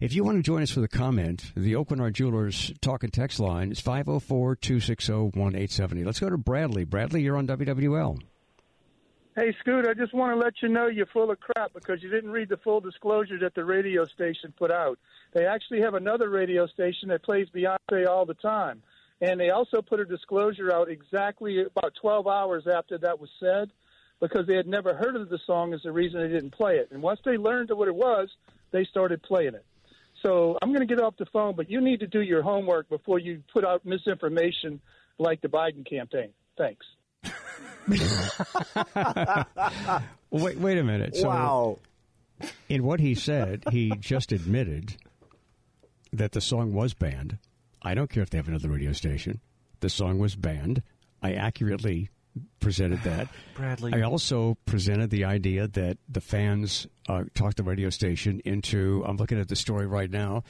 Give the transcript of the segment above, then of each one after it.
If you want to join us for the comment, the Aucoin Hart Jewelers talk and text line is 504 260 1870. Let's go to Bradley. Bradley, you're on WWL. Hey, Scoot, I just want to let you know you're full of crap because you didn't read the full disclosure that the radio station put out. They actually have another radio station that plays Beyonce all the time. And they also put a disclosure out exactly about 12 hours after that was said because they had never heard of the song as the reason they didn't play it. And once they learned what it was, they started playing it. So I'm going to get off the phone, but you need to do your homework before you put out misinformation like the Biden campaign. Thanks. wait, wait a minute. So wow. In what he said, he just admitted that the song was banned. I don't care if they have another radio station. The song was banned. I accurately presented that. Bradley. I also presented the idea that the fans uh, talked the radio station into. I'm looking at the story right now.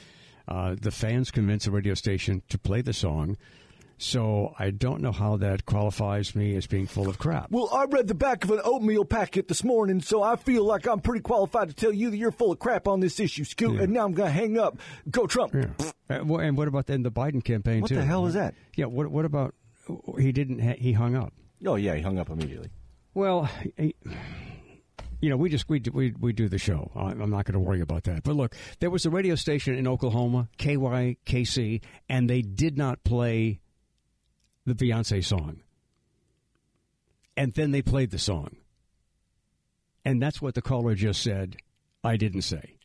Uh, the fans convinced the radio station to play the song. So I don't know how that qualifies me as being full of crap. Well, I read the back of an oatmeal packet this morning, so I feel like I'm pretty qualified to tell you that you're full of crap on this issue, Scoot. Yeah. And now I'm going to hang up. Go Trump. Yeah. Uh, and what about then the Biden campaign What too? the hell is that? Yeah. What What about he didn't? Ha- he hung up. Oh yeah, he hung up immediately. Well, eh, you know, we just we do- we we do the show. I'm not going to worry about that. But look, there was a radio station in Oklahoma, KYKC, and they did not play the Beyonce song. And then they played the song. And that's what the caller just said. I didn't say.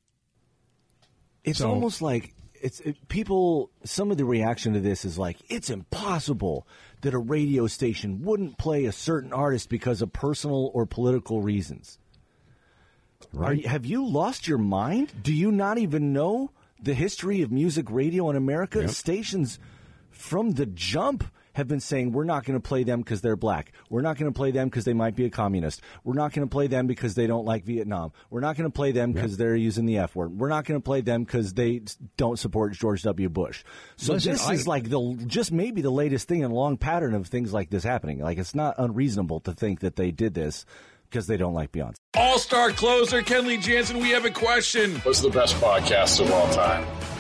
It's So- almost like it's it, people. Some of the reaction to this is like it's impossible that a radio station wouldn't play a certain artist because of personal or political reasons. Are have you lost your mind? Do you not even know the history of music radio in America? Yep. Stations from the jump have been saying we're not going to play them because they're black. We're not going to play them because they might be a communist. We're not going to play them because they don't like Vietnam. We're not going to play them because they're using the F word. We're not going to play them because they don't support George W. Bush. So Listen, this I- is like the just maybe the latest thing in a long pattern of things like this happening. Like it's not unreasonable to think that they did this because they don't like Beyonce. All star closer Kenley Jansen, we have a question. What's the best podcast of all time?